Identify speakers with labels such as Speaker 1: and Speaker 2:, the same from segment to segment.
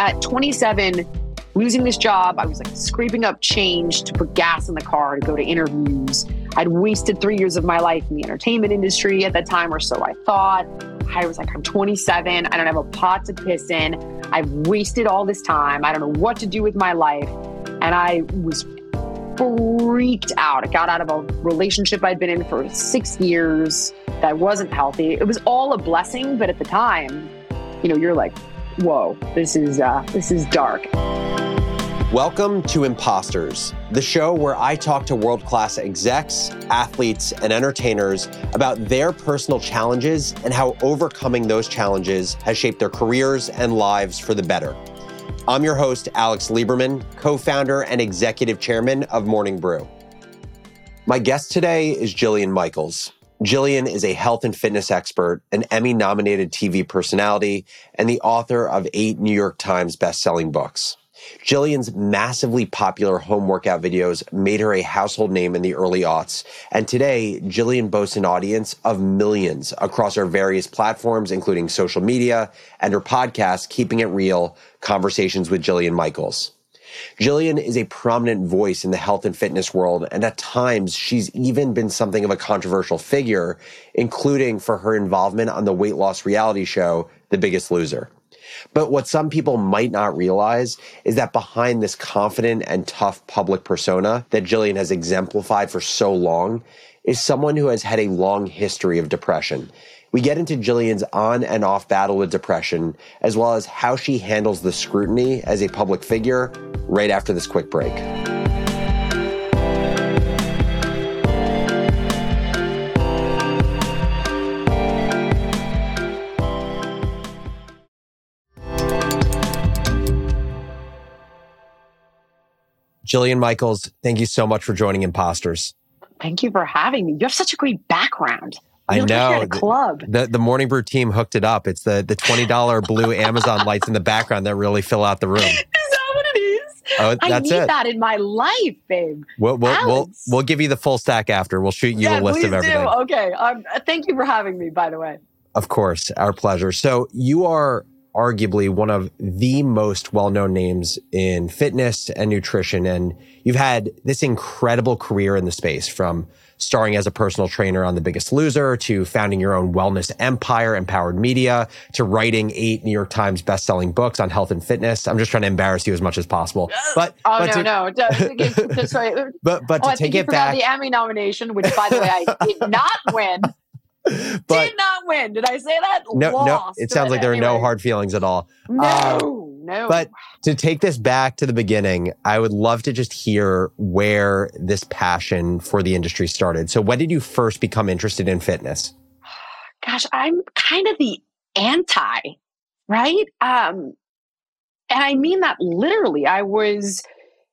Speaker 1: at 27, losing this job, I was like scraping up change to put gas in the car to go to interviews. I'd wasted three years of my life in the entertainment industry at that time, or so I thought. I was like, I'm 27. I don't have a pot to piss in. I've wasted all this time. I don't know what to do with my life. And I was freaked out. I got out of a relationship I'd been in for six years that wasn't healthy. It was all a blessing, but at the time, you know, you're like, whoa, this is uh, this is dark.
Speaker 2: Welcome to Imposters, the show where I talk to world class execs, athletes, and entertainers about their personal challenges and how overcoming those challenges has shaped their careers and lives for the better. I'm your host, Alex Lieberman, co founder and executive chairman of Morning Brew. My guest today is Jillian Michaels. Jillian is a health and fitness expert, an Emmy nominated TV personality, and the author of eight New York Times bestselling books. Jillian's massively popular home workout videos made her a household name in the early aughts. And today, Jillian boasts an audience of millions across her various platforms, including social media and her podcast, Keeping It Real Conversations with Jillian Michaels. Jillian is a prominent voice in the health and fitness world, and at times she's even been something of a controversial figure, including for her involvement on the weight loss reality show, The Biggest Loser. But what some people might not realize is that behind this confident and tough public persona that Jillian has exemplified for so long is someone who has had a long history of depression. We get into Jillian's on and off battle with depression, as well as how she handles the scrutiny as a public figure right after this quick break. Jillian Michaels, thank you so much for joining Imposters.
Speaker 1: Thank you for having me. You have such a great background.
Speaker 2: I know.
Speaker 1: Like club.
Speaker 2: The, the Morning Brew team hooked it up. It's the, the $20 blue Amazon lights in the background that really fill out the room.
Speaker 1: Is that what it is?
Speaker 2: Oh,
Speaker 1: I need
Speaker 2: it.
Speaker 1: that in my life, babe.
Speaker 2: We'll, we'll, we'll, we'll, give you the full stack after. We'll shoot you
Speaker 1: yeah,
Speaker 2: a list of everything.
Speaker 1: Do. Okay. Um, thank you for having me, by the way.
Speaker 2: Of course. Our pleasure. So you are arguably one of the most well-known names in fitness and nutrition. And you've had this incredible career in the space from starring as a personal trainer on The Biggest Loser to founding your own wellness empire, Empowered Media, to writing eight New York Times best-selling books on health and fitness. I'm just trying to embarrass you as much as possible. But
Speaker 1: oh
Speaker 2: but
Speaker 1: no,
Speaker 2: to,
Speaker 1: no, sorry.
Speaker 2: but but
Speaker 1: oh,
Speaker 2: to take it back,
Speaker 1: the Emmy nomination, which by the way I did not win.
Speaker 2: but,
Speaker 1: did not win. Did I say that?
Speaker 2: No,
Speaker 1: Lost,
Speaker 2: no. It sounds like there
Speaker 1: anyway.
Speaker 2: are no hard feelings at all.
Speaker 1: No, um, no.
Speaker 2: But to take this back to the beginning, I would love to just hear where this passion for the industry started. So, when did you first become interested in fitness?
Speaker 1: Gosh, I'm kind of the anti, right? Um, and I mean that literally. I was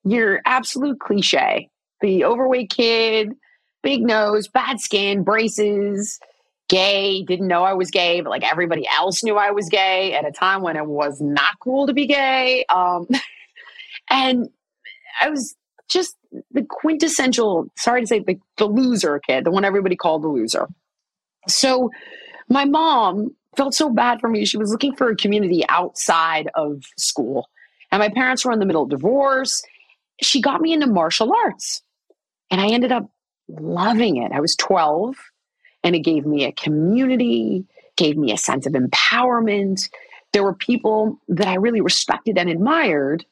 Speaker 1: your absolute cliche, the overweight kid, big nose, bad skin, braces gay, didn't know I was gay, but like everybody else knew I was gay at a time when it was not cool to be gay. Um, and I was just the quintessential, sorry to say, the, the loser kid, the one everybody called the loser. So my mom felt so bad for me. She was looking for a community outside of school. And my parents were in the middle of divorce. She got me into martial arts. And I ended up loving it. I was 12 and it gave me a community, gave me a sense of empowerment. There were people that I really respected and admired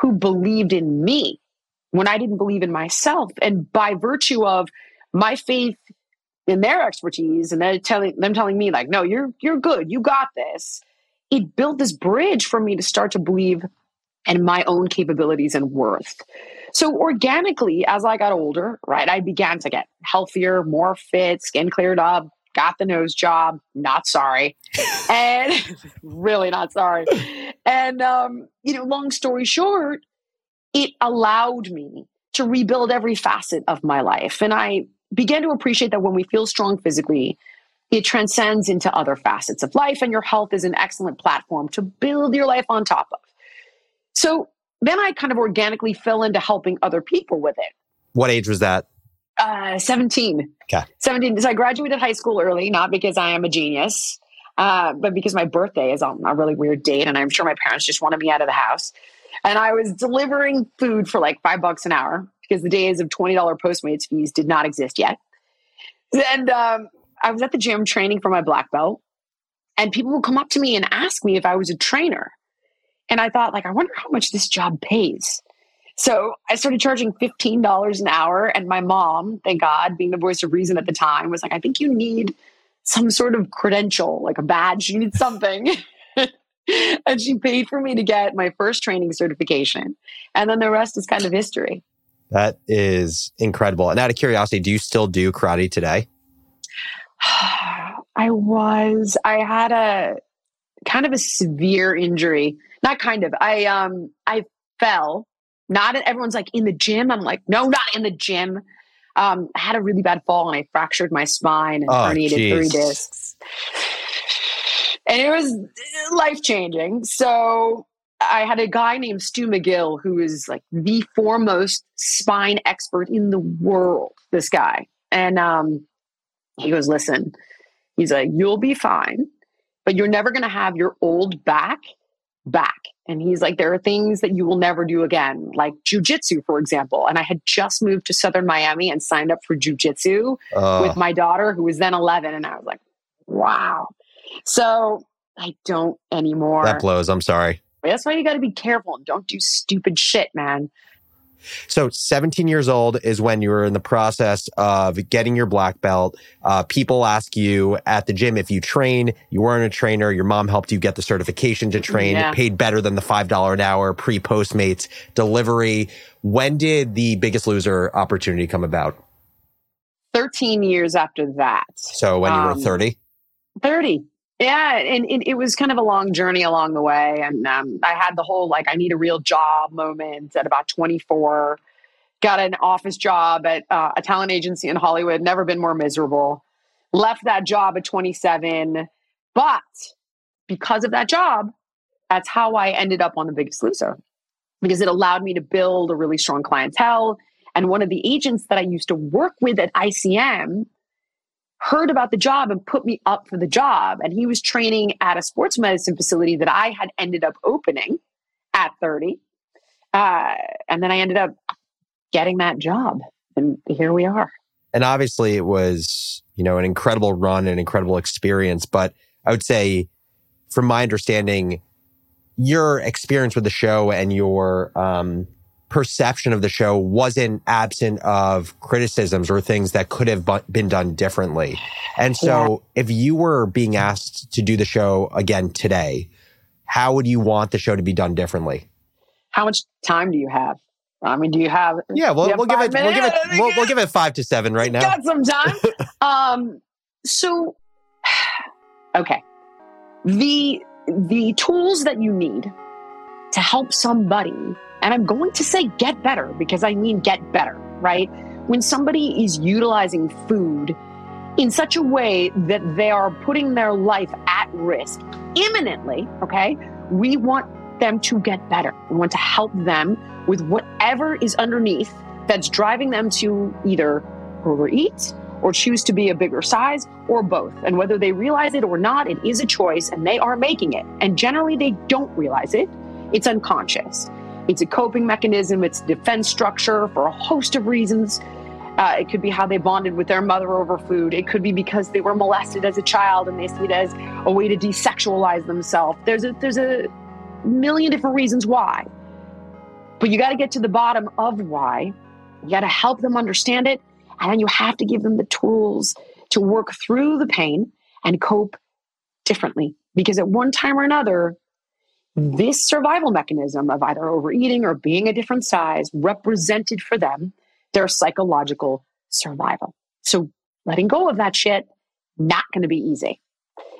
Speaker 1: who believed in me when I didn't believe in myself. And by virtue of my faith in their expertise and them telling them telling me like, no, you're you're good, you got this. It built this bridge for me to start to believe in my own capabilities and worth. So organically, as I got older, right, I began to get healthier, more fit, skin cleared up, got the nose job, not sorry, and really not sorry. And, um, you know, long story short, it allowed me to rebuild every facet of my life. And I began to appreciate that when we feel strong physically, it transcends into other facets of life, and your health is an excellent platform to build your life on top of. So then I kind of organically fell into helping other people with it.
Speaker 2: What age was that?
Speaker 1: Uh, 17.
Speaker 2: Okay.
Speaker 1: 17. So I graduated high school early, not because I am a genius. Uh, but because my birthday is on a really weird date, and I'm sure my parents just wanted me out of the house. And I was delivering food for like five bucks an hour because the days of $20 Postmates fees did not exist yet. And um, I was at the gym training for my black belt, and people would come up to me and ask me if I was a trainer. And I thought, like, I wonder how much this job pays. So I started charging $15 an hour. And my mom, thank God, being the voice of reason at the time, was like, I think you need some sort of credential, like a badge. You need something. and she paid for me to get my first training certification. And then the rest is kind of history.
Speaker 2: That is incredible. And out of curiosity, do you still do karate today?
Speaker 1: I was, I had a kind of a severe injury. Not kind of. I um I fell. Not everyone's like in the gym. I'm like, no, not in the gym. Um, I had a really bad fall and I fractured my spine and oh, herniated geez. three discs. And it was life changing. So I had a guy named Stu McGill who is like the foremost spine expert in the world. This guy, and um, he goes, "Listen," he's like, "You'll be fine, but you're never going to have your old back back." And he's like, "There are things that you will never do again, like jujitsu, for example." And I had just moved to Southern Miami and signed up for jujitsu uh. with my daughter, who was then 11, and I was like, "Wow." So I don't anymore.
Speaker 2: That blows. I'm sorry.
Speaker 1: That's why you got to be careful and don't do stupid shit, man.
Speaker 2: So, 17 years old is when you were in the process of getting your black belt. Uh, people ask you at the gym if you train. You weren't a trainer. Your mom helped you get the certification to train. Yeah. paid better than the $5 an hour pre Postmates delivery. When did the biggest loser opportunity come about?
Speaker 1: 13 years after that.
Speaker 2: So, when um, you were 30?
Speaker 1: 30. Yeah, and, and, it was kind of a long journey along the way. And um, I had the whole like, I need a real job moment at about 24. Got an office job at uh, a talent agency in Hollywood, never been more miserable. Left that job at 27. But because of that job, that's how I ended up on The Biggest Loser because it allowed me to build a really strong clientele. And one of the agents that I used to work with at ICM heard about the job and put me up for the job. And he was training at a sports medicine facility that I had ended up opening at 30. Uh, and then I ended up getting that job. And here we are.
Speaker 2: And obviously, it was, you know, an incredible run, an incredible experience. But I would say, from my understanding, your experience with the show and your um, perception of the show wasn't absent of criticisms or things that could have been done differently. And so yeah. if you were being asked to do the show again today, how would you want the show to be done differently?
Speaker 1: How much time do you have? I mean, do you have?
Speaker 2: Yeah, well, we'll give it. We'll give it. We'll, we'll, give it five to seven right now.
Speaker 1: Got some time. um. So, okay, the the tools that you need to help somebody and I'm going to say get better because I mean get better, right? When somebody is utilizing food in such a way that they are putting their life at risk imminently, okay, we want them to get better. We want to help them with whatever is underneath that's driving them to either overeat or choose to be a bigger size or both. And whether they realize it or not, it is a choice and they are making it. And generally, they don't realize it, it's unconscious. It's a coping mechanism, it's defense structure for a host of reasons. Uh, it could be how they bonded with their mother over food. It could be because they were molested as a child and they see it as a way to desexualize themselves. There's a there's a million different reasons why. But you got to get to the bottom of why. You got to help them understand it, and then you have to give them the tools to work through the pain and cope differently. Because at one time or another, this survival mechanism of either overeating or being a different size represented for them their psychological survival. So letting go of that shit, not going to be easy.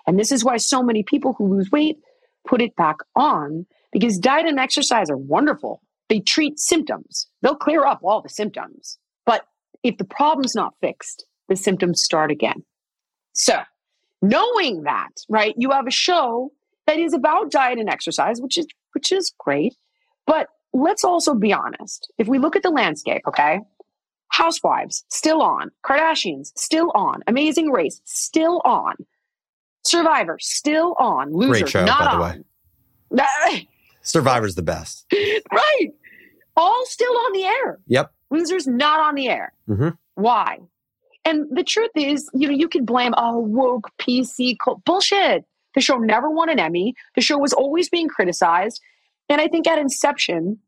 Speaker 1: And this is why so many people who lose weight put it back on because diet and exercise are wonderful. They treat symptoms. They'll clear up all the symptoms. But if the problem's not fixed, the symptoms start again. So knowing that, right, you have a show that is about diet and exercise, which is which is great. But let's also be honest. If we look at the landscape, okay? Housewives still on, Kardashians still on, Amazing Race still on. Survivor still on. Loser
Speaker 2: Great show,
Speaker 1: not
Speaker 2: by the
Speaker 1: on.
Speaker 2: way. Survivor's the best.
Speaker 1: right. All still on the air.
Speaker 2: Yep.
Speaker 1: Losers not on the air.
Speaker 2: Mhm.
Speaker 1: Why? And the truth is, you know, you can blame oh woke PC cult. bullshit. The show never won an Emmy. The show was always being criticized, and I think at inception,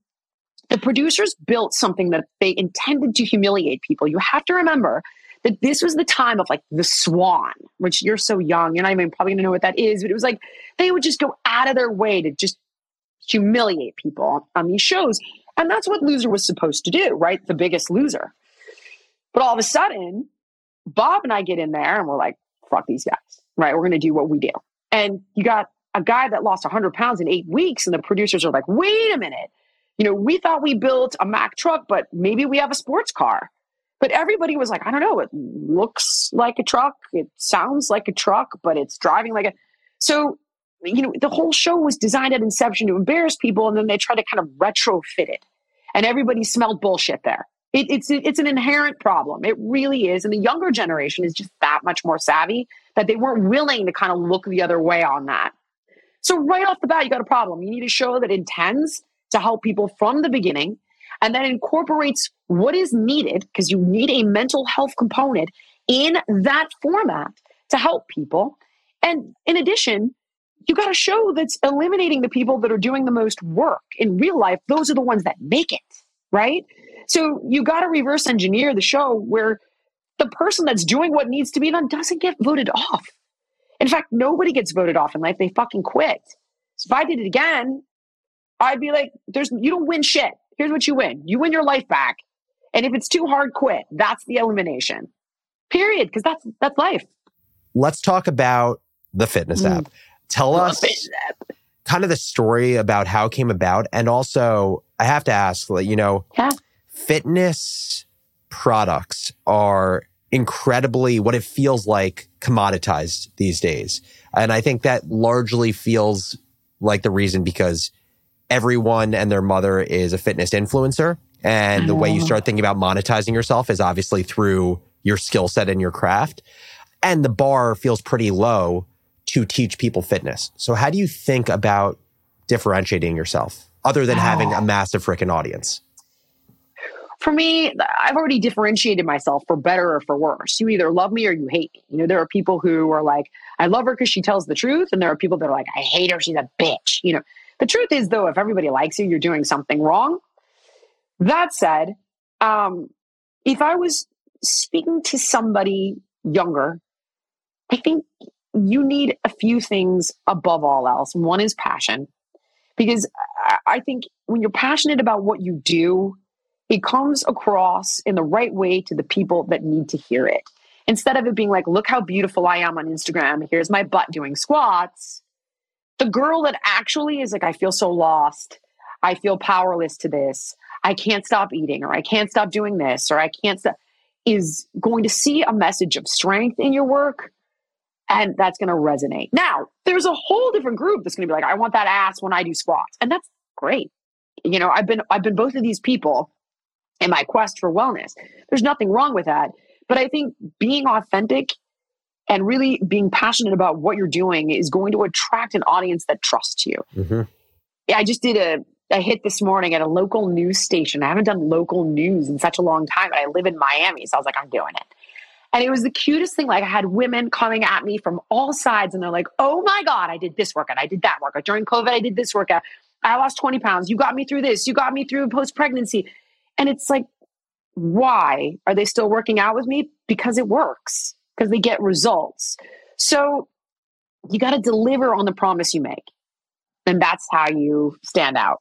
Speaker 1: the producers built something that they intended to humiliate people. You have to remember that this was the time of like the Swan, which you're so young, you're not even probably gonna know what that is, but it was like they would just go out of their way to just humiliate people on, these shows. And that's what Loser was supposed to do, right? The biggest loser. But all of a sudden, Bob and I get in there and we're like, fuck these guys, right? We're to do what we do. And you got a guy that lost 100 pounds in eight weeks, and the producers are like, wait a minute. You know, we thought we built a Mack truck, but maybe we have a sports car. But everybody was like, I don't know, it looks like a truck, it sounds like a truck, but it's driving like a. So, you know, the whole show was designed at inception to embarrass people, and then they tried to kind of retrofit it. And everybody smelled bullshit there. It, it's it's an inherent problem. It really is, and the younger generation is just that much more savvy that they weren't willing to kind of look the other way on that. So right off the bat, you got a problem. You need a show that intends to help people from the beginning, and that incorporates what is needed because you need a mental health component in that format to help people. And in addition, you got a show that's eliminating the people that are doing the most work in real life. Those are the ones that make it, right? So you got to reverse engineer the show where the person that's doing what needs to be done doesn't get voted off. In fact, nobody gets voted off in life. They fucking quit. So if I did it again, I'd be like, there's you don't win shit. Here's what you win. You win your life back. And if it's too hard, quit. That's the elimination. Period. Because that's that's life.
Speaker 2: Let's talk about the fitness
Speaker 1: Mm.
Speaker 2: app. Tell us kind of the story about how it came about. And also, I have to ask, like, you know,
Speaker 1: Yeah.
Speaker 2: fitness products are incredibly what it feels like commoditized these days. And I think that largely feels like the reason because everyone and their mother is a fitness influencer. And the way you
Speaker 1: Oh.
Speaker 2: start thinking about monetizing yourself is obviously through your skill set and your craft. And the bar feels pretty low to teach people fitness. So how do you think about differentiating yourself other than having a ah. massive freaking audience?
Speaker 1: For me, I've already differentiated myself for better or for worse. You either love me or you hate me. You know, there are people who are like, I love her because she tells the truth. And there are people that are like, I hate her. She's a bitch. You know, the truth is, though, if everybody likes you, you're doing something wrong. That said, um, if I was speaking to somebody younger, I think you need a few things above all else. One is passion, because I- I think when you're passionate about what you do, it comes across in the right way to the people that need to hear it. Instead of it being like, look how beautiful I am on Instagram, here's my butt doing squats. The girl that actually is like, I feel so lost. I feel powerless to this. I can't stop eating, or I can't stop doing this, or I can't stop, is going to see a message of strength in your work. And that's going to resonate. Now, there's a whole different group that's going to be like, I want that ass when I do squats. And that's great. You know, I've been, I've been both of these people in my quest for wellness. There's nothing wrong with that. But I think being authentic and really being passionate about what you're doing is going to attract an audience that trusts you.
Speaker 2: Mm-hmm.
Speaker 1: Yeah, I just did a, a hit this morning at a local news station. I haven't done local news in such a long time, but I live in Miami. So I was like, I'm doing it. And it was the cutest thing. Like I had women coming at me from all sides and they're like, oh my God, I did this workout. I did that workout. During COVID, I did this workout. I lost 20 pounds. You got me through this. You got me through post pregnancy. And it's like, why are they still working out with me? Because it works, because they get results. So you got to deliver on the promise you make. And that's how you stand out.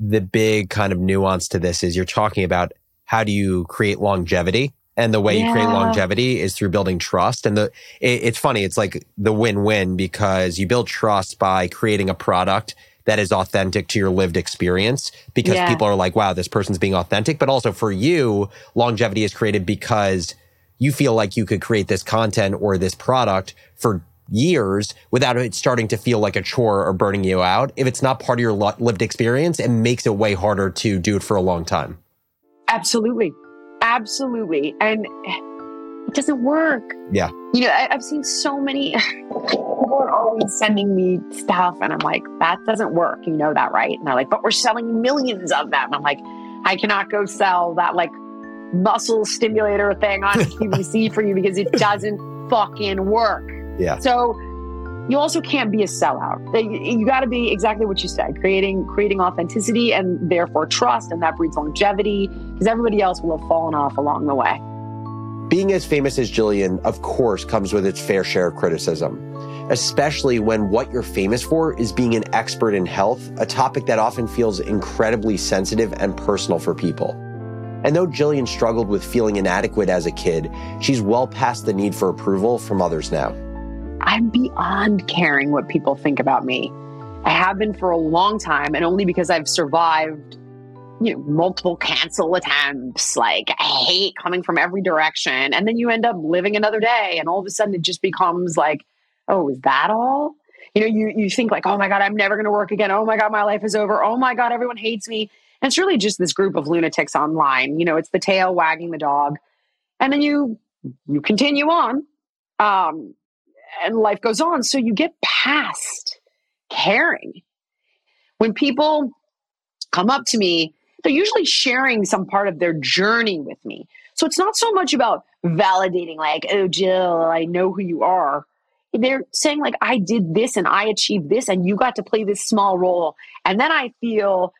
Speaker 2: the big kind of nuance to this is you're talking about how do you create longevity and the way you create longevity is through building trust and the it, it's funny it's like the win-win because you build trust by creating a product that is authentic to your lived experience because
Speaker 1: Yeah.
Speaker 2: people are like wow this person's being authentic but also for you longevity is created because you feel like you could create this content or this product for years without it starting to feel like a chore or burning you out. If it's not part of your lived experience, it makes it way harder to do it for a long time.
Speaker 1: Absolutely. Absolutely. And it doesn't work.
Speaker 2: Yeah.
Speaker 1: You know, I, have seen so many people are always sending me stuff, and I'm like, that doesn't work. You know that, right? And they're like, but we're selling millions of them. I'm like, I cannot go sell that like muscle stimulator thing on QVC for you because it doesn't fucking work.
Speaker 2: Yeah.
Speaker 1: So you also can't be a sellout. You got to be exactly what you said, creating creating authenticity and therefore trust, and that breeds longevity because everybody else will have fallen off along the way.
Speaker 2: Being as famous as Jillian, of course, comes with its fair share of criticism, especially when what you're famous for is being an expert in health, a topic that often feels incredibly sensitive and personal for people. And though Jillian struggled with feeling inadequate as a kid, she's well past the need for approval from others now.
Speaker 1: I'm beyond caring what people think about me. I have been for a long time, and only because I've survived you know, multiple cancel attempts. Like hate coming from every direction. And then you end up living another day and all of a sudden it just becomes like, oh, is that all? You know, you you think like, oh my God, I'm never gonna work again. Oh my God, my life is over. Oh my God, everyone hates me. And it's really just this group of lunatics online. You know, it's the tail wagging the dog. And then you you continue on. Um, and life goes on. So you get past caring. When people come up to me they're usually sharing some part of their journey with me. So it's not so much about validating, like, oh, Jill, I know who you are. They're saying, like, I did this and I achieved this, and you got to play this small role. And then I feel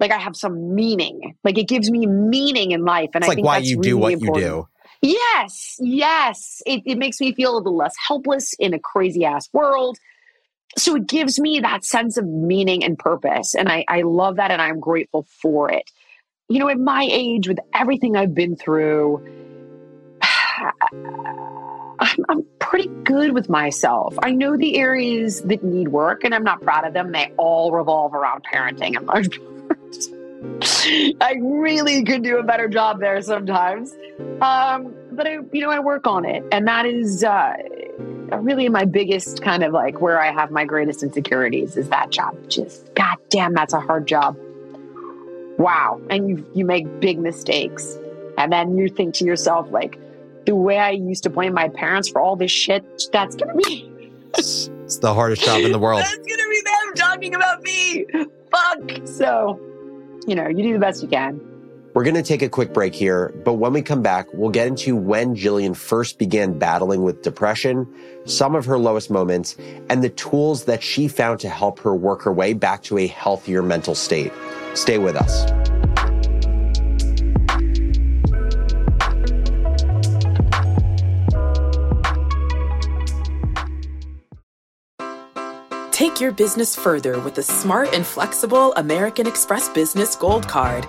Speaker 1: like I have some meaning. Like it gives me meaning in life. And
Speaker 2: it's
Speaker 1: I
Speaker 2: like
Speaker 1: think
Speaker 2: why
Speaker 1: that's
Speaker 2: you
Speaker 1: really
Speaker 2: do what
Speaker 1: important.
Speaker 2: you do.
Speaker 1: Yes, yes. It, it makes me feel a little less helpless in a crazy ass world so it gives me that sense of meaning and purpose. And I, I love that and I'm grateful for it. You know, at my age, with everything I've been through, I'm, I'm pretty good with myself. I know the areas that need work and I'm not proud of them. They all revolve around parenting in large part. I really could do a better job there sometimes. Um, but I, you know, I work on it. And that is, uh, really my biggest kind of like where I have my greatest insecurities is that job. Just god damn, that's a hard job. Wow. And you you make big mistakes. And then you think to yourself, like, the way I used to blame my parents for all this shit, that's gonna be
Speaker 2: it's the hardest job in the world.
Speaker 1: that's gonna be them talking about me. Fuck. So, you know, you do the best you can.
Speaker 2: We're going to take a quick break here, but when we come back, we'll get into when Jillian first began battling with depression, some of her lowest moments, and the tools that she found to help her work her way back to a healthier mental state. Stay with us.
Speaker 3: Take your business further with the smart and flexible American Express Business Gold Card.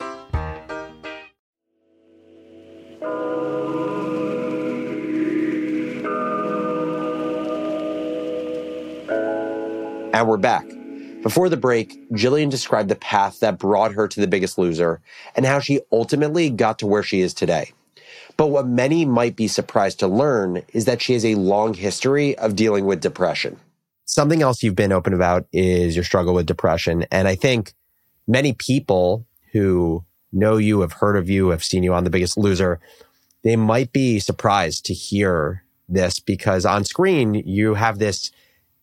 Speaker 2: And we're back. Before the break, Jillian described the path that brought her to the biggest loser and how she ultimately got to where she is today. But what many might be surprised to learn is that she has a long history of dealing with depression. Something else you've been open about is your struggle with depression. And I think many people who know you, have heard of you, have seen you on The Biggest Loser, they might be surprised to hear this because on screen you have this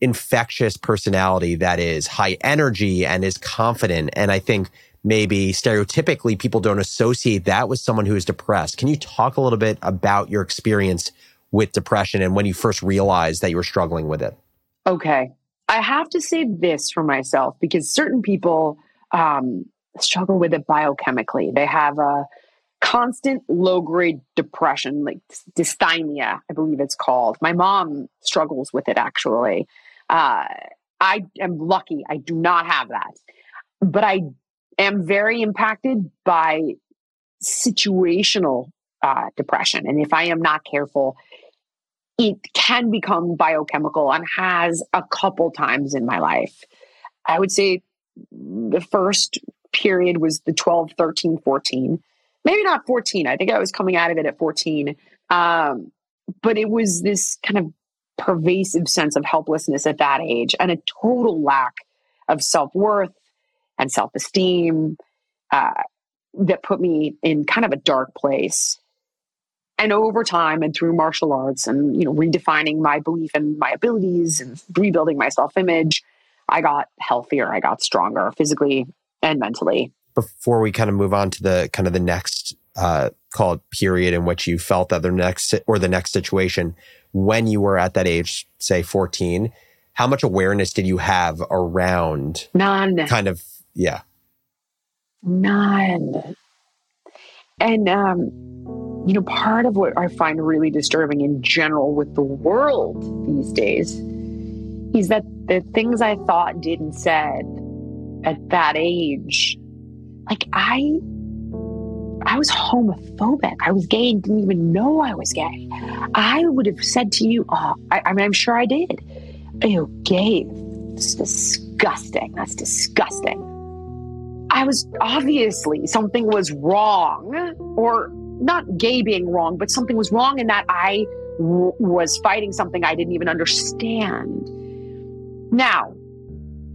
Speaker 2: infectious personality that is high energy and is confident. And I think maybe stereotypically people don't associate that with someone who is depressed. Can you talk a little bit about your experience with depression and when you first realized that you were struggling with it?
Speaker 1: Okay. I have to say this for myself because certain people um, struggle with it biochemically. They have a constant low grade depression, like dysthymia, I believe it's called. My mom struggles with it actually. Uh, I am lucky. I do not have that. But I am very impacted by situational uh, depression. And if I am not careful, it can become biochemical and has a couple times in my life. I would say the first period was the 12, 13, 14. Maybe not 14. I think I was coming out of it at 14. Um, but it was this kind of pervasive sense of helplessness at that age and a total lack of self worth and self esteem uh, that put me in kind of a dark place. And over time and through martial arts and you know redefining my belief and my abilities and rebuilding my self image, I got healthier. I got stronger physically and mentally.
Speaker 2: Before we kind of move on to the kind of the next uh, called period in which you felt that the next or the next situation when you were at that age, say 14, how much awareness did you have around
Speaker 1: none.
Speaker 2: kind of yeah.
Speaker 1: None. And um you know part of what i find really disturbing in general with the world these days is that the things i thought did and said at that age like i I was homophobic. I was gay and didn't even know I was gay. I would have said to you, oh, I, I mean, I'm sure I did. Ew, gay. It's disgusting. That's disgusting. I was obviously something was wrong, or not gay being wrong, but something was wrong in that I w- was fighting something I didn't even understand. Now,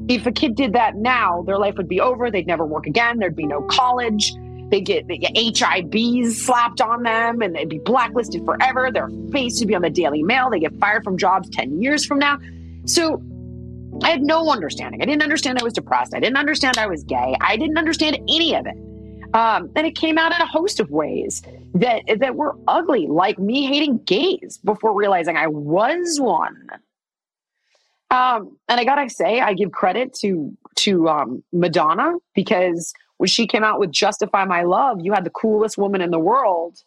Speaker 1: if a kid did that now, their life would be over. They'd never work again. There'd be no college. They get, get HIBs slapped on them and they'd be blacklisted forever. Their face would be on the Daily Mail. They get fired from jobs 10 years from now. So I had no understanding. I didn't understand I was depressed. I didn't understand I was gay. I didn't understand any of it. Um, and it came out in a host of ways that that were ugly, like me hating gays before realizing I was one. Um, and I gotta say, I give credit to to um, Madonna because when she came out with Justify My Love, you had the coolest woman in the world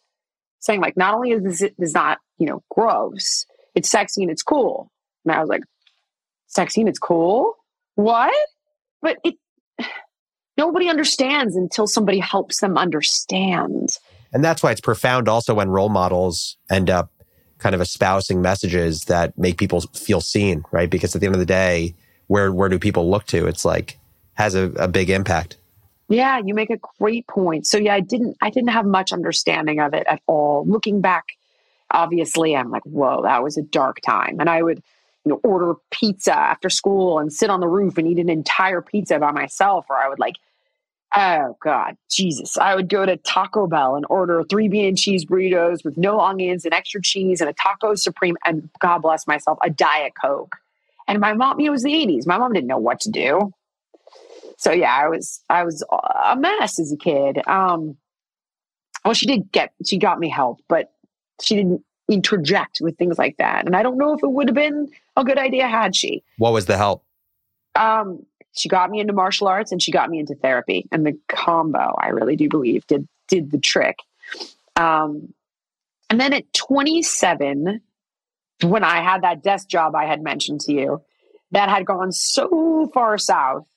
Speaker 1: saying, like, not only is this, this not, you know, gross, it's sexy and it's cool. And I was like, sexy and it's cool? What? But it nobody understands until somebody helps them understand.
Speaker 2: And that's why it's profound also when role models end up kind of espousing messages that make people feel seen, right? Because at the end of the day, where where do people look to? It's like has a, a big impact.
Speaker 1: Yeah, you make a great point. So yeah, I didn't I didn't have much understanding of it at all. Looking back, obviously I'm like, whoa, that was a dark time. And I would, you know, order pizza after school and sit on the roof and eat an entire pizza by myself, or I would like Oh God, Jesus! I would go to Taco Bell and order three bean and cheese burritos with no onions and extra cheese and a taco supreme and God bless myself, a diet coke. And my mom, it was the '80s. My mom didn't know what to do so yeah, I was I was a mess as a kid. Um, well, she did get she got me help, but she didn't interject with things like that. And I don't know if it would have been a good idea had she.
Speaker 2: What was the help?
Speaker 1: Um, she got me into martial arts and she got me into therapy, and the combo, I really do believe, did did the trick. Um, and then at 27, when I had that desk job I had mentioned to you, that had gone so far south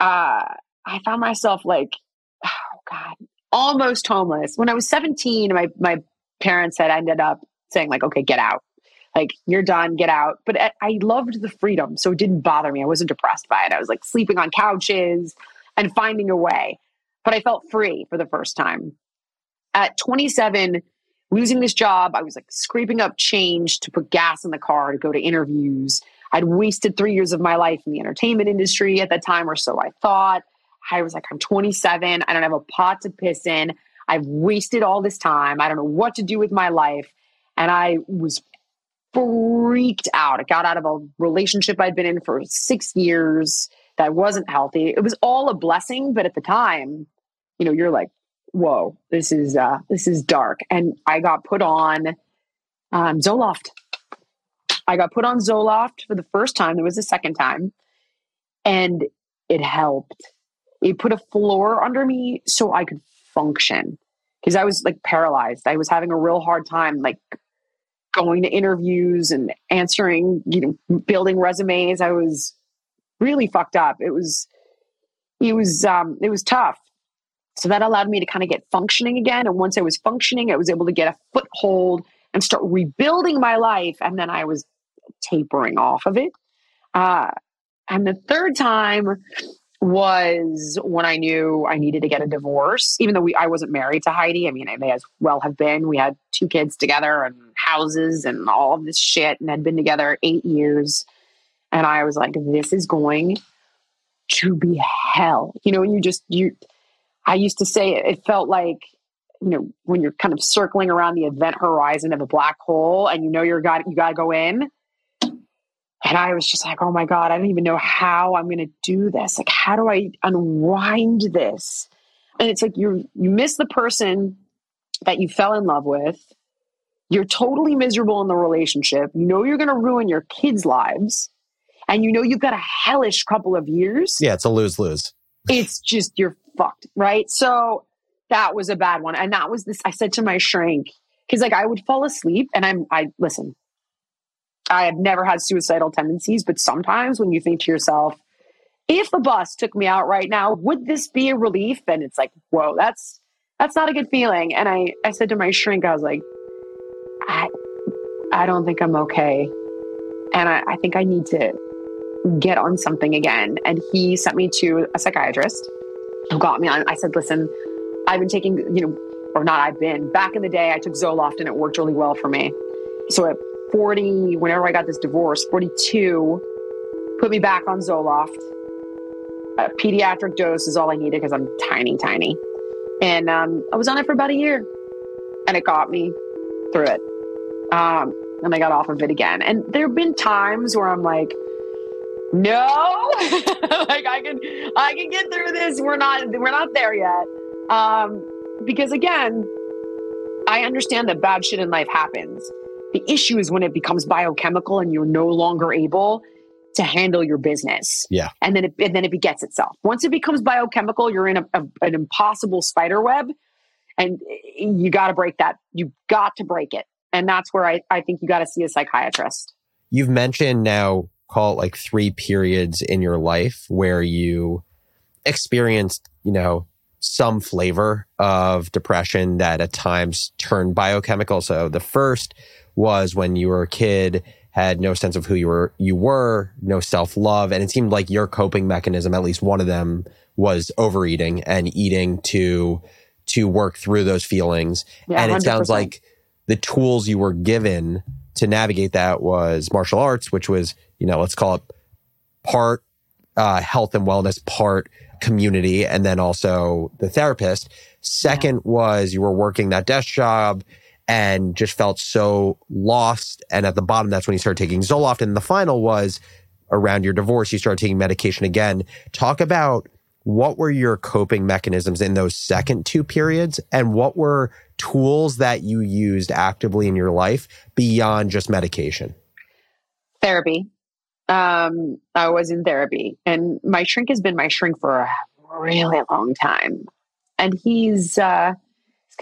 Speaker 1: uh, I found myself like, oh God, almost homeless. When I was 17, my, my parents had ended up saying, like, okay, get out. Like, you're done, get out. But I loved the freedom. So it didn't bother me. I wasn't depressed by it. I was like sleeping on couches and finding a way. But I felt free for the first time. At 27, losing this job, I was like scraping up change to put gas in the car to go to interviews. I'd wasted three years of my life in the entertainment industry at that time, or so I thought. I was like, I'm 27. I don't have a pot to piss in. I've wasted all this time. I don't know what to do with my life. And I was freaked out. I got out of a relationship I'd been in for six years that wasn't healthy. It was all a blessing, but at the time, you know, you're like, whoa, this is uh this is dark. And I got put on um Zoloft. I got put on Zoloft for the first time. There was a second time, and it helped. It put a floor under me so I could function because I was like paralyzed. I was having a real hard time, like going to interviews and answering, you know, building resumes. I was really fucked up. It was, it was, um, it was tough. So that allowed me to kind of get functioning again. And once I was functioning, I was able to get a foothold and start rebuilding my life. And then I was tapering off of it. Uh, and the third time was when I knew I needed to get a divorce, even though we, I wasn't married to Heidi. I mean, I may as well have been. We had two kids together and houses and all of this shit and had been together eight years. And I was like, this is going to be hell. You know, you just, you, I used to say it, it felt like, you know, when you're kind of circling around the event horizon of a black hole and you know you're got, you got to go in and I was just like, oh my God, I don't even know how I'm going to do this. Like, how do I unwind this? And it's like you you miss the person that you fell in love with. You're totally miserable in the relationship. You know you're going to ruin your kids' lives. And you know you've got a hellish couple of years.
Speaker 2: Yeah, it's a lose lose.
Speaker 1: It's just, you're fucked. Right. So that was a bad one. And that was this, I said to my shrink, because like I would fall asleep and I'm, I listen, I have never had suicidal tendencies, but sometimes when you think to yourself, if the bus took me out right now, would this be a relief? And it's like, whoa, that's that's not a good feeling. And I, I said to my shrink, I was like, I I don't think I'm okay. And I, I think I need to get on something again. And he sent me to a psychiatrist who got me on. I said, listen, I've been taking, you know, or not I've been, back in the day, I took Zoloft and it worked really well for me. So at 40, whenever I got this divorce, 42, put me back on Zoloft. A pediatric dose is all I needed because I'm tiny, tiny. And um, I was on it for about a year and it got me through it. Um, and I got off of it again. And there have been times where I'm like, no, like I can, I can get through this. We're not, we're not there yet. Um, because again, I understand that bad shit in life happens. The issue is when it becomes biochemical and you're no longer able to handle your business.
Speaker 2: Yeah.
Speaker 1: And then it, and then it begets itself. Once it becomes biochemical, you're in a, a, an impossible spider web and you got to break that. You've got to break it. And that's where I, I think you got to see a psychiatrist.
Speaker 2: You've mentioned now, call it like three periods in your life where you experienced, you know, some flavor of depression that at times turned biochemical. So the first was when you were a kid, had no sense of who you were, you were, no self love. And it seemed like your coping mechanism, at least one of them was overeating and eating to, to work through those feelings. Yeah, and it 100%. sounds like the tools you were given to navigate that was martial arts, which was, you know, let's call it part uh, health and wellness, part community, and then also the therapist. Second yeah. was you were working that desk job and just felt so lost. And at the bottom, that's when you started taking Zoloft. And the final was around your divorce, you started taking medication again. Talk about what were your coping mechanisms in those second two periods and what were tools that you used actively in your life beyond just medication?
Speaker 1: Therapy. Um, I was in therapy and my shrink has been my shrink for a really long time. And he's, uh,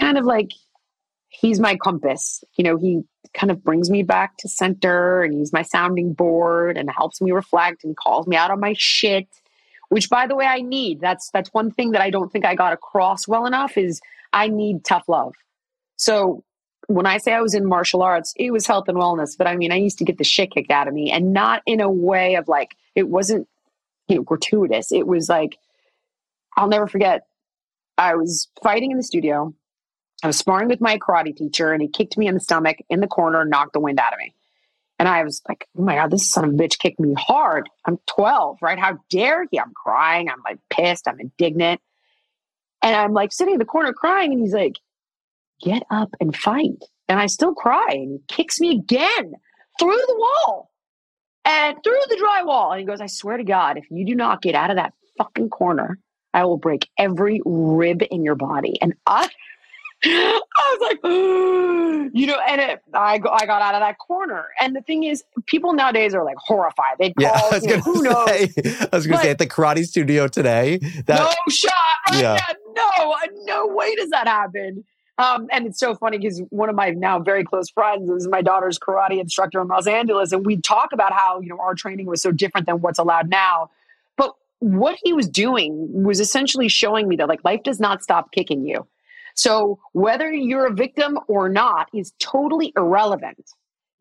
Speaker 1: kind of like, he's my compass. You know, he kind of brings me back to center and he's my sounding board and helps me reflect and calls me out on my shit, which by the way I need. That's that's one thing that I don't think I got across well enough is I need tough love. So when I say I was in martial arts, it was health and wellness, but I mean I used to get the shit kicked out of me and not in a way of like it wasn't you know gratuitous. It was like I'll never forget I was fighting in the studio I was sparring with my karate teacher and he kicked me in the stomach in the corner and knocked the wind out of me. And I was like, oh my God, this son of a bitch kicked me hard. I'm 12, right? How dare he? I'm crying. I'm like pissed. I'm indignant. And I'm like sitting in the corner crying. And he's like, get up and fight. And I still cry. And he kicks me again through the wall and through the drywall. And he goes, I swear to God, if you do not get out of that fucking corner, I will break every rib in your body. And I I was like, you know, and it, I, go, I got out of that corner. And the thing is, people nowadays are like horrified. They call, yeah, I was you know, who knows?
Speaker 2: I was going to say at the karate studio today.
Speaker 1: That, no shot. Right? Yeah. yeah. No, no way does that happen. Um, and it's so funny because one of my now very close friends is my daughter's karate instructor in Los Angeles. And we talk about how, you know, our training was so different than what's allowed now. But what he was doing was essentially showing me that like life does not stop kicking you so whether you're a victim or not is totally irrelevant.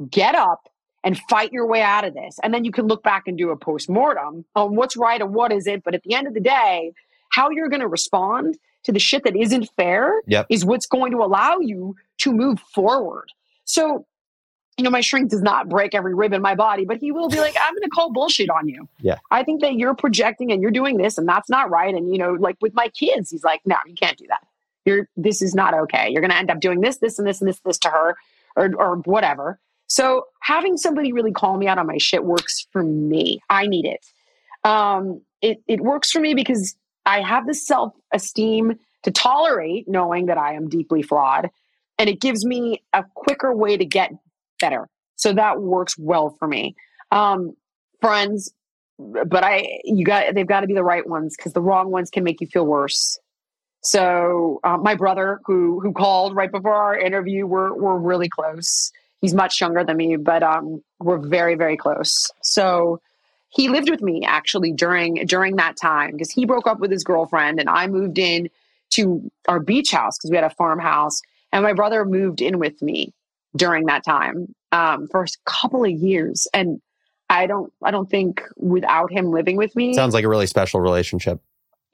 Speaker 1: Get up and fight your way out of this. And then you can look back and do a post-mortem on what's right and what isn't. But at the end of the day, how you're going to respond to the shit that isn't fair
Speaker 2: Yep.
Speaker 1: is what's going to allow you to move forward. So, you know, my shrink does not break every rib in my body, but he will be like, I'm going to call bullshit on you.
Speaker 2: Yeah.
Speaker 1: I think that you're projecting and you're doing this and that's not right. And, you know, like with my kids, he's like, no, you can't do that. You're, this is not okay. You're going to end up doing this, this, and this, and this, this to her or, or whatever. So having somebody really call me out on my shit works for me. I need it. Um, it, it works for me because I have the self esteem to tolerate knowing that I am deeply flawed. And it gives me a quicker way to get better. So that works well for me. Um, friends, but I, you got, they've got to be the right ones because the wrong ones can make you feel worse. So uh, my brother, who who called right before our interview, we're we're really close. He's much younger than me, but um, we're very very close. So he lived with me actually during during that time because he broke up with his girlfriend, and I moved in to our beach house because we had a farmhouse, and my brother moved in with me during that time um, for a couple of years, and I don't I don't think without him living with me,
Speaker 2: Sounds like a really special relationship.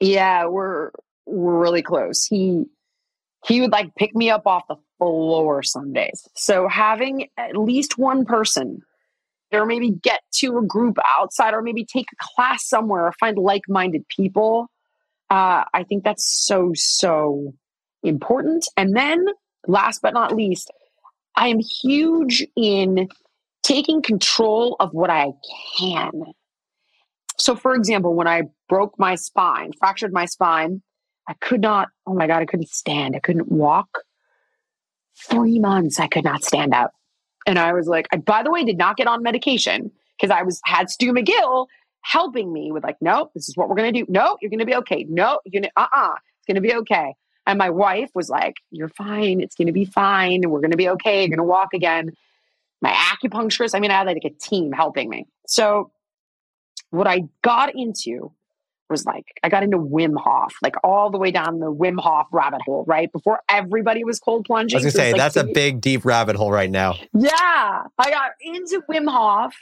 Speaker 1: yeah, we're we're really close. He he would like pick me up off the floor some days. So having at least one person or maybe get to a group outside or maybe take a class somewhere or find like-minded people uh, i think that's so so important. And then last but not least i am huge in taking control of what i can. So for example when i broke my spine fractured my spine i could not oh my god i couldn't stand. I couldn't walk. Three months i could not stand up and I was like, I, by the way, did not get on medication because I was had Stu McGill helping me with like, no, this is what we're gonna do. No, you're gonna be okay. No, you're gonna uh uh it's gonna be okay. And my wife was like, You're fine, it's gonna be fine, we're gonna be okay, you're gonna walk again. My acupuncturist, I mean, I had like a team helping me. So what I got into was like I got into Wim Hof, like all the way down the Wim Hof rabbit hole, right? Before everybody was cold plunging.
Speaker 2: I was gonna say
Speaker 1: like
Speaker 2: that's a big, deep rabbit hole right now.
Speaker 1: yeah, I got into Wim Hof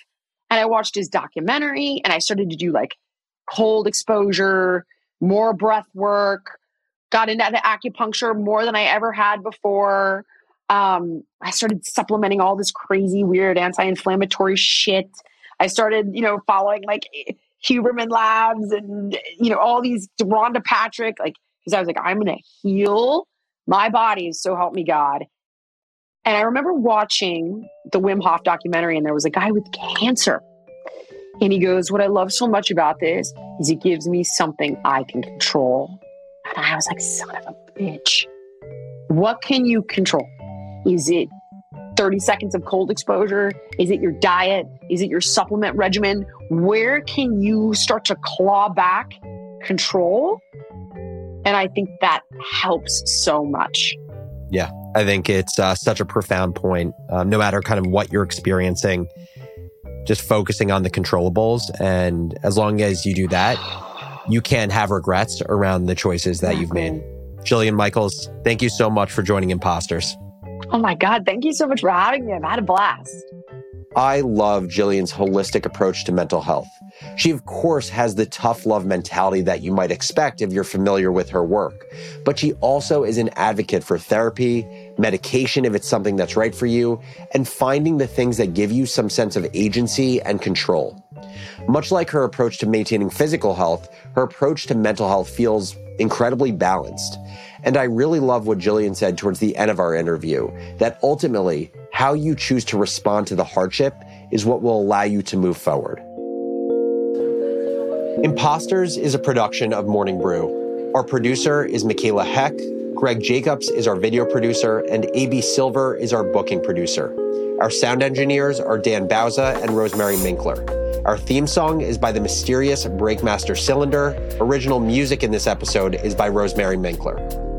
Speaker 1: and I watched his documentary and I started to do like cold exposure, more breath work, got into the acupuncture more than I ever had before. Um, I started supplementing all this crazy, weird anti inflammatory shit. I started, you know, following like Huberman Labs and, you know, all these Rhonda Patrick, like, because I was like, I'm to heal my body, so help me God. And I remember watching the Wim Hof documentary, and there was a guy with cancer. And he goes, What I love so much about this is it gives me something I can control. And I was like, Son of a bitch. What can you control? Is it 30 seconds of cold exposure? Is it your diet? Is it your supplement regimen? Where can you start to claw back control? And I think that helps so much.
Speaker 2: Yeah, I think it's uh, such a profound point. Um, no matter kind of what you're experiencing, just focusing on the controllables. And as long as you do that, you can have regrets around the choices that you've made. Jillian Michaels, thank you so much for joining Imposters.
Speaker 1: Oh my God. Thank you so much for having me. I've had a blast.
Speaker 2: I love Jillian's holistic approach to mental health. She, of course, has the tough love mentality that you might expect if you're familiar with her work, but she also is an advocate for therapy, medication if it's something that's right for you, and finding the things that give you some sense of agency and control. Much like her approach to maintaining physical health, her approach to mental health feels incredibly balanced. And I really love what Jillian said towards the end of our interview that ultimately, how you choose to respond to the hardship is what will allow you to move forward. Imposters is a production of Morning Brew. Our producer is Michaela Heck. Greg Jacobs is our video producer, and AB Silver is our booking producer. Our sound engineers are Dan Bauza and Rosemary Minkler. Our theme song is by the mysterious Breakmaster Cylinder. Original music in this episode is by Rosemary Minkler.